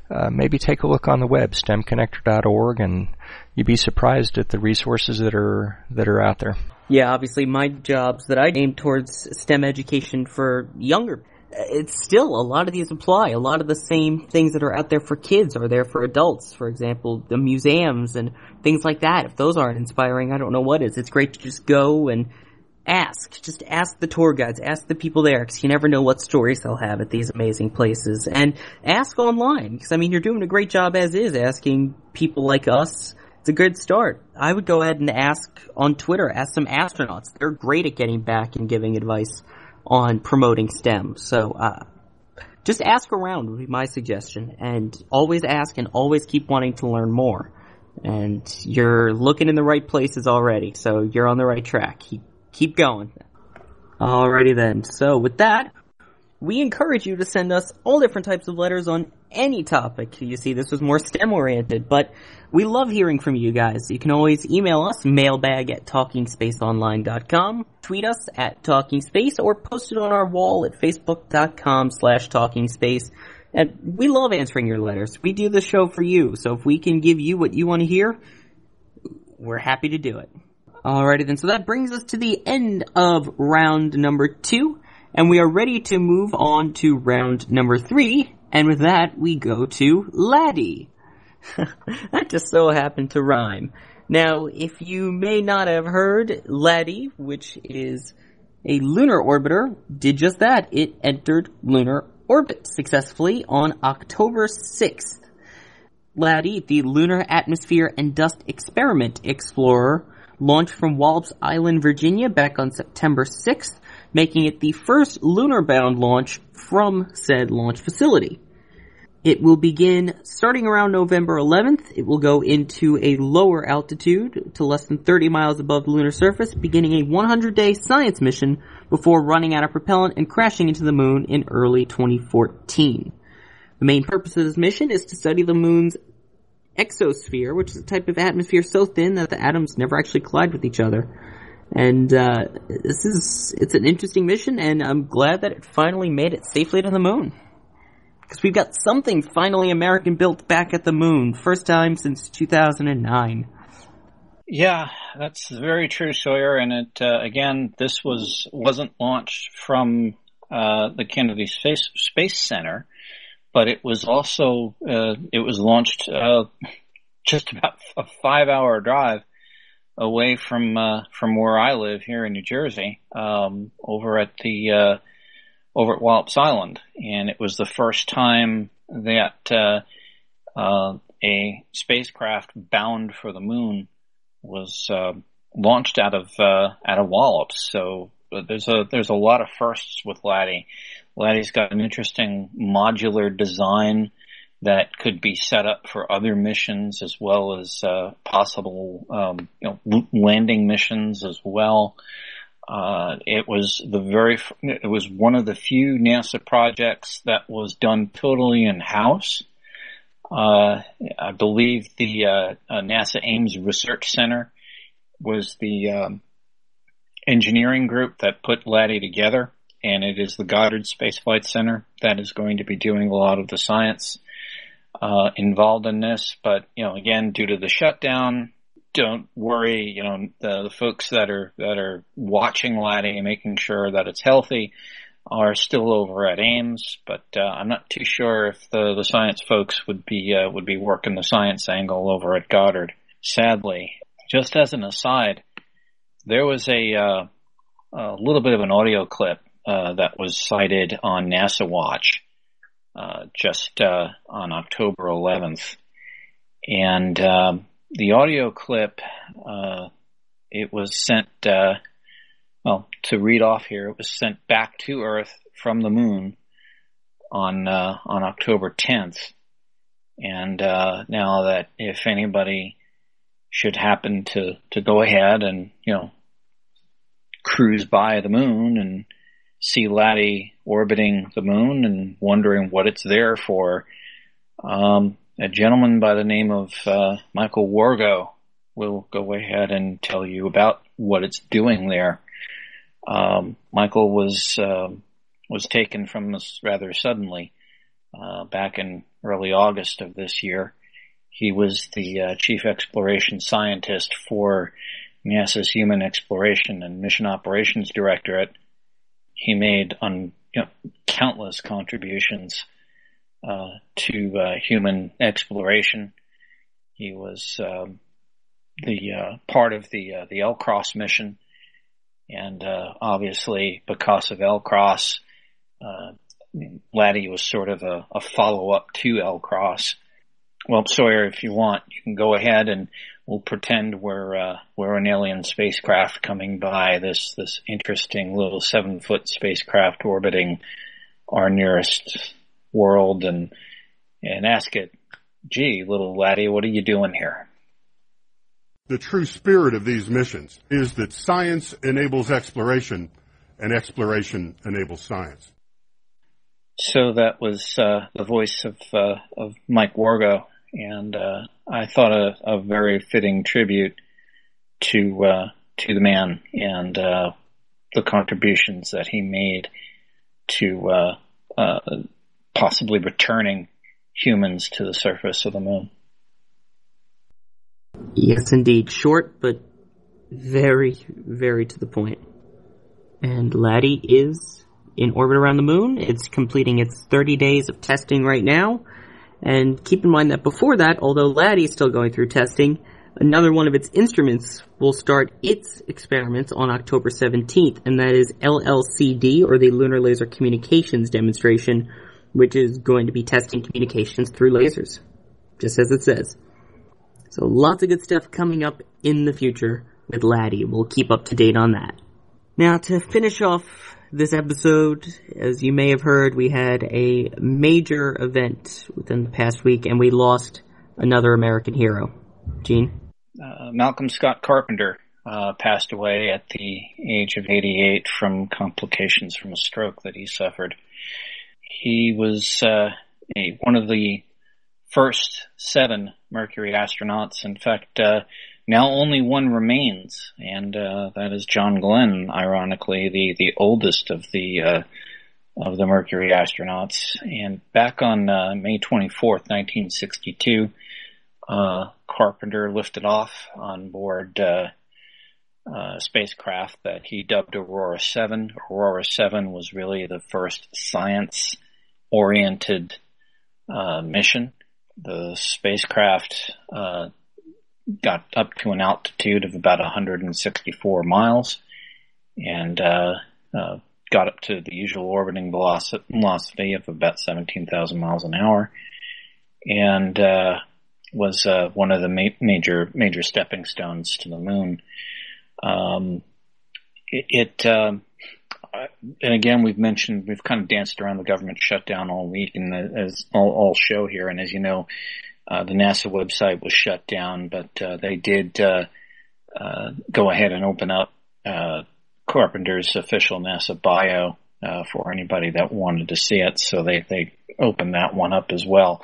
uh, maybe take a look on the web, stemconnector.org, and you'd be surprised at the resources that are that are out there. Yeah, obviously, my jobs that I aim towards STEM education for younger it's still a lot of these apply. A lot of the same things that are out there for kids are there for adults. For example, the museums and things like that. If those aren't inspiring, I don't know what is. It's great to just go and ask. Just ask the tour guides, ask the people there, because you never know what stories they'll have at these amazing places. And ask online, because I mean, you're doing a great job as is, asking people like us. It's a good start. I would go ahead and ask on Twitter, ask some astronauts. They're great at getting back and giving advice on promoting STEM. So, uh, just ask around would be my suggestion and always ask and always keep wanting to learn more. And you're looking in the right places already, so you're on the right track. Keep, keep going. Alrighty then. So with that, we encourage you to send us all different types of letters on any topic. You see, this was more STEM oriented, but we love hearing from you guys. You can always email us, mailbag at talkingspaceonline.com, tweet us at talkingspace, or post it on our wall at facebook.com slash talkingspace. And we love answering your letters. We do the show for you, so if we can give you what you want to hear, we're happy to do it. Alrighty then, so that brings us to the end of round number two. And we are ready to move on to round number three. And with that, we go to LADEE. <laughs> that just so happened to rhyme. Now, if you may not have heard, LADEE, which is a lunar orbiter, did just that. It entered lunar orbit successfully on October 6th. LADEE, the Lunar Atmosphere and Dust Experiment Explorer, launched from Wallops Island, Virginia back on September 6th making it the first lunar bound launch from said launch facility. It will begin starting around November 11th. It will go into a lower altitude to less than 30 miles above the lunar surface, beginning a 100 day science mission before running out of propellant and crashing into the moon in early 2014. The main purpose of this mission is to study the moon's exosphere, which is a type of atmosphere so thin that the atoms never actually collide with each other. And uh, this is it's an interesting mission, and I'm glad that it finally made it safely to the moon. Because we've got something finally American built back at the moon, first time since 2009. Yeah, that's very true, Sawyer. And it uh, again, this was wasn't launched from uh, the Kennedy Space Space Center, but it was also uh, it was launched uh, just about a five-hour drive away from uh, from where I live here in New Jersey, um, over at the uh, over at Wallops Island, and it was the first time that uh, uh a spacecraft bound for the moon was uh, launched out of uh, out of Wallops. So there's a there's a lot of firsts with LADEE. LADEE's got an interesting modular design that could be set up for other missions as well as uh, possible um, you know, landing missions as well. Uh, it was the very it was one of the few NASA projects that was done totally in house. Uh, I believe the uh, uh, NASA Ames Research Center was the um, engineering group that put LADEE together, and it is the Goddard Space Flight Center that is going to be doing a lot of the science uh, involved in this. But you know, again, due to the shutdown, don't worry. You know, the, the folks that are that are watching LADEE and making sure that it's healthy are still over at Ames, but uh, I'm not too sure if the the science folks would be uh, would be working the science angle over at Goddard. Sadly, just as an aside, there was a uh, a little bit of an audio clip uh, that was cited on NASA Watch uh, just uh, on October 11th, and um, the audio clip uh, it was sent. Uh, well, to read off here, it was sent back to Earth from the moon on on October 10th, and now that if anybody should happen to to go ahead and you know cruise by the moon and see LADEE orbiting the moon and wondering what it's there for. Um, a gentleman by the name of uh, Michael Wargo will go ahead and tell you about what it's doing there. Um, Michael was uh, was taken from us rather suddenly uh, back in early August of this year. He was the uh, chief exploration scientist for NASA's Human Exploration and Mission Operations Directorate he made on you know, countless contributions uh, to uh, human exploration. He was um, the uh, part of the uh, the LCROSS mission, and uh, obviously because of LCROSS, uh, LADEE was sort of a, a follow up to LCROSS. Well, Sawyer, if you want, you can go ahead and we'll pretend we're uh, we're an alien spacecraft coming by this this interesting little seven foot spacecraft orbiting our nearest world and and ask it, gee, little laddie, what are you doing here? The true spirit of these missions is that science enables exploration and exploration enables science. So that was uh, the voice of uh, of Mike Wargo, and uh, I thought a, a, very fitting tribute to uh, to the man and uh, the contributions that he made to uh, possibly returning humans to the surface of the moon. Yes, indeed. Short, but very, very to the point. And LADEE is in orbit around the moon. It's completing its 30 days of testing right now. And keep in mind that before that, although LADEE is still going through testing, another one of its instruments will start its experiments on October 17th, and that is LLCD, or the Lunar Laser Communications Demonstration, which is going to be testing communications through lasers, just as it says. So lots of good stuff coming up in the future with LADEE. We'll keep up to date on that. Now to finish off this episode, as you may have heard, we had a major event within the past week and we lost another American hero. Gene? Uh, Malcolm Scott Carpenter uh, passed away at the age of 88 from complications from a stroke that he suffered. He was uh, a, one of the first seven Mercury astronauts. In fact, uh, now only one remains, and uh, that is John Glenn, ironically, the, the oldest of the uh, of the Mercury astronauts. And back on uh, May 24th, 1962, uh, Carpenter lifted off on board uh, uh, spacecraft that he dubbed Aurora 7. Aurora 7 was really the first science oriented mission the spacecraft got up to an altitude of about 164 miles and uh, uh, got up to the usual orbiting velocity of about 17,000 miles an hour, and uh, was uh, one of the ma- major major stepping stones to the moon. Um, it, it um, and again, we've mentioned we've kind of danced around the government shutdown all week, and as all, all show here. And as you know, uh, the NASA website was shut down, but uh, they did uh, uh go ahead and open up uh, Carpenter's official NASA bio uh, for anybody that wanted to see it. So they they opened that one up as well.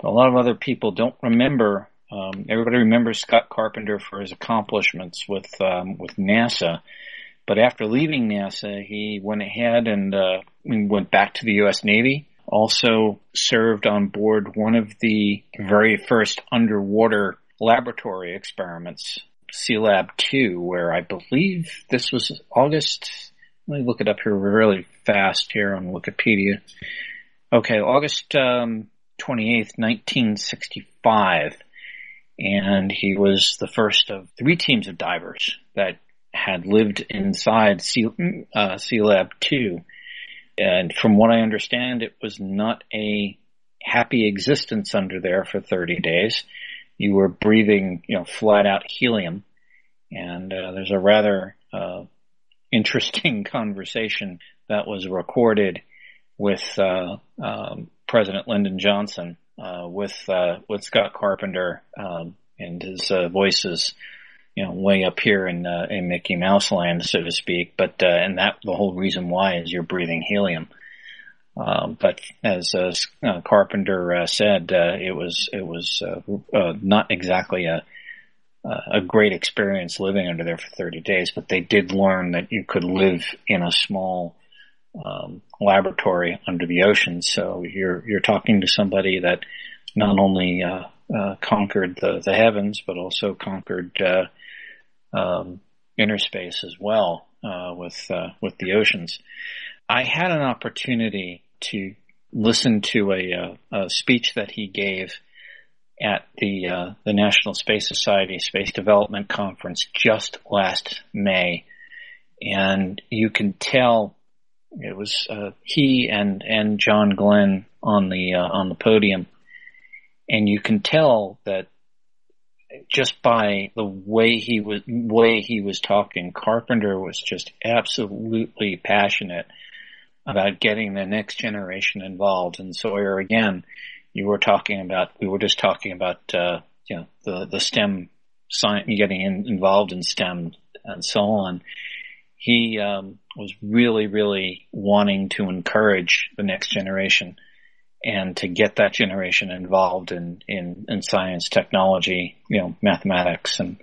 But a lot of other people don't remember. Um, everybody remembers Scott Carpenter for his accomplishments with um, with NASA. But after leaving NASA, he went ahead and uh, went back to the U.S. Navy. Also served on board one of the very first underwater laboratory experiments, Sealab 2, where I believe this was August. Let me look it up here really fast here on Wikipedia. Okay, August um, 28th, 1965. And he was the first of three teams of divers that had lived inside C, uh, Sealab 2. And from what I understand, it was not a happy existence under there for 30 days. You were breathing, you know, flat out helium. And uh, there's a rather uh, <laughs> interesting conversation that was recorded with uh, um, President Lyndon Johnson, uh, with uh, with Scott Carpenter, um, and his uh, voices you know, way up here in uh, in Mickey Mouse land, so to speak. But uh, and that the whole reason why is you're breathing helium. Um, but as uh, uh Carpenter uh, said, uh, it was it was not exactly a a great experience living under there for 30 days. But they did learn that you could live in a small um, laboratory under the ocean. So you're you're talking to somebody that not only conquered the, the heavens, but also conquered um, inner space as well uh, with uh, with the oceans. I had an opportunity to listen to a, uh, a speech that he gave at the uh, the National Space Society Space Development Conference just last May, and you can tell it was uh, he and and John Glenn on the uh, on the podium, and you can tell that just by the way he was way he was talking, Carpenter was just absolutely passionate about getting the next generation involved. And Sawyer, again, you were talking about we were just talking about uh, you know the the STEM science, getting in, involved in STEM and so on. he um, was really, really wanting to encourage the next generation and to get that generation involved in, in, in science, technology, you know, mathematics and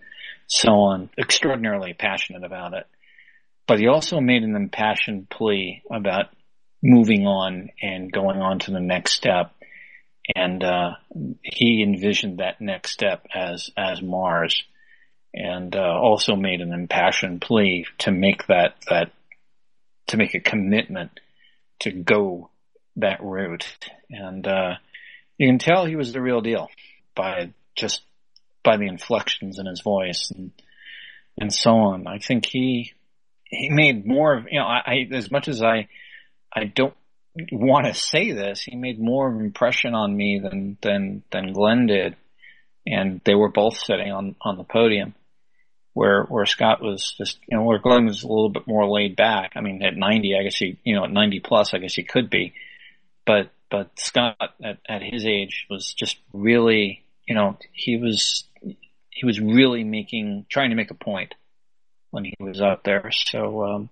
so on. Extraordinarily passionate about it. But he also made an impassioned plea about moving on and going on to the next step. And uh, he envisioned that next step as as Mars and uh, also made an impassioned plea to make that that to make a commitment to go that route. And uh, you can tell he was the real deal by just by the inflections in his voice and and so on. I think he he made more of you know I, I as much as I I don't want to say this, he made more of an impression on me than than than Glenn did, and they were both sitting on on the podium where where Scott was just you know where Glenn was a little bit more laid back. I mean, at 90, I guess he you know at 90 plus, I guess he could be, but but Scott at, at his age was just really you know he was he was really making trying to make a point when he was out there. So um,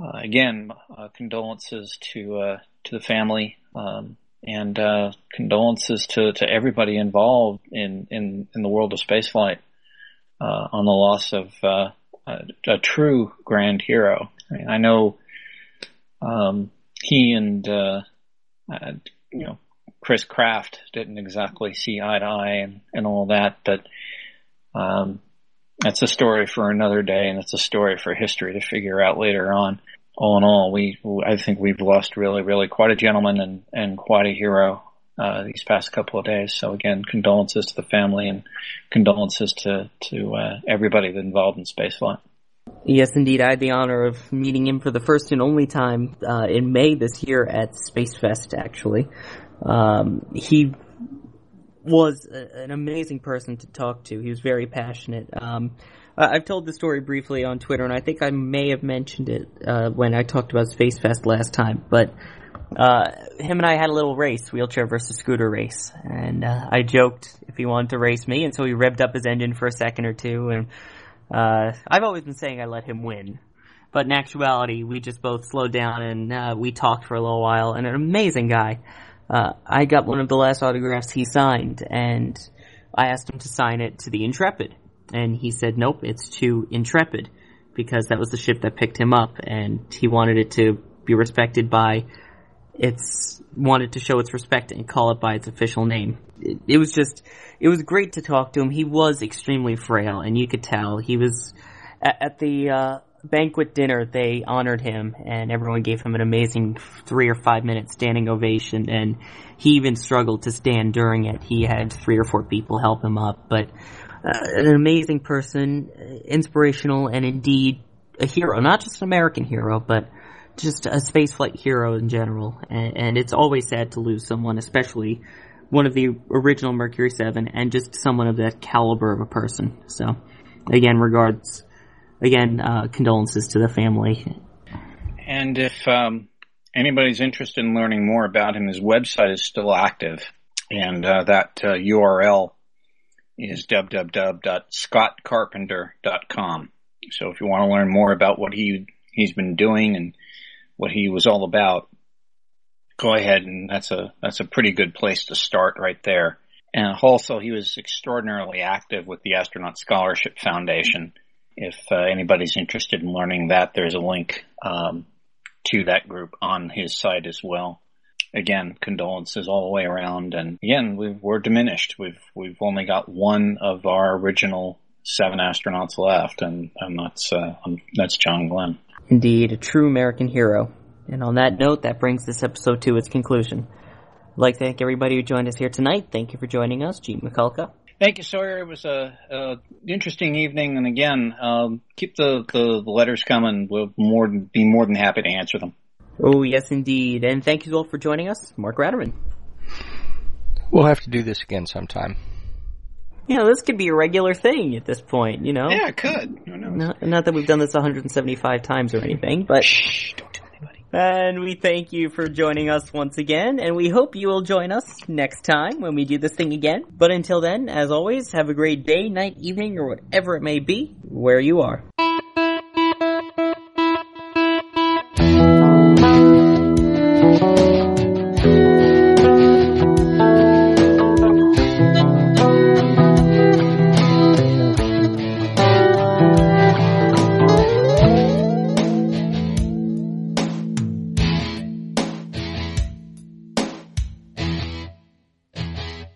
uh, again, uh, condolences to uh, to the family. Um, and uh, condolences to, to everybody involved in, in, in the world of spaceflight uh, on the loss of uh, a, a, true grand hero. I, mean, I know um, he and uh, uh, you know Chris Kraft didn't exactly see eye to eye and, and all that, but um, that's a story for another day, and it's a story for history to figure out later on. All in all, we I think we've lost really, really quite a gentleman and, and quite a hero uh, these past couple of days. So again, condolences to the family and condolences to to uh, everybody involved in spaceflight. Yes, indeed. I had the honor of meeting him for the first and only time uh, in May this year at Space Fest. Actually, um, he was a, an amazing person to talk to. He was very passionate. Um, I've told the story briefly on Twitter, and I think I may have mentioned it uh, when I talked about Space Fest last time. But uh, him and I had a little race, wheelchair versus scooter race, and uh, I joked if he wanted to race me, and so he revved up his engine for a second or two, and uh, I've always been saying I let him win, but in actuality, we just both slowed down and uh, we talked for a little while, and an amazing guy. Uh, I got one of the last autographs he signed, and I asked him to sign it to the Intrepid, and he said, "Nope, it's to Intrepid." Because that was the ship that picked him up, and he wanted it to be respected by it's wanted to show its respect and call it by its official name. It, it, was just, it was great to talk to him. He was extremely frail, and you could tell he was at, at the uh, banquet dinner. They honored him, and everyone gave him an amazing three or five minute standing ovation. And he even struggled to stand during it. He had three or four people help him up, but uh, an amazing person, inspirational, and indeed a hero. Not just an American hero, but just a spaceflight hero in general, and, and, it's always sad to lose someone, especially one of the original Mercury 7, and just someone of that caliber of a person. So, again, regards, again, uh, condolences to the family. And if um, anybody's interested in learning more about him, his website is still active, and uh, that uh, URL is www.scottcarpenter.com. So if you want to learn more about what he he's been doing and what he was all about, go ahead and that's a that's a pretty good place to start right there. And also, he was extraordinarily active with the Astronaut Scholarship Foundation. If uh, anybody's interested in learning that, there's a link um, to that group on his site as well. Again, condolences all the way around, and again, we are diminished. We've we've only got one of our original seven astronauts left, and, and that's uh, that's John Glenn. Indeed, a true American hero. And on that note, that brings this episode to its conclusion. I'd like to thank everybody who joined us here tonight. Thank you for joining us, Gene Mikulka. Thank you, Sawyer. It was a, a interesting evening, and again, um, keep the, the, the, letters coming. We'll more be more than happy to answer them. Oh yes, indeed. And thank you all for joining us, Mark Ratterman. We'll have to do this again sometime you know, this could be a regular thing at this point, you know? Yeah, it could. Not, not, that we've done this 175 times or anything, but. Shh, don't tell anybody. And we thank you for joining us once again, and we hope you will join us next time when we do this thing again. But until then, as always, have a great day, night, evening, or whatever it may be, where you are.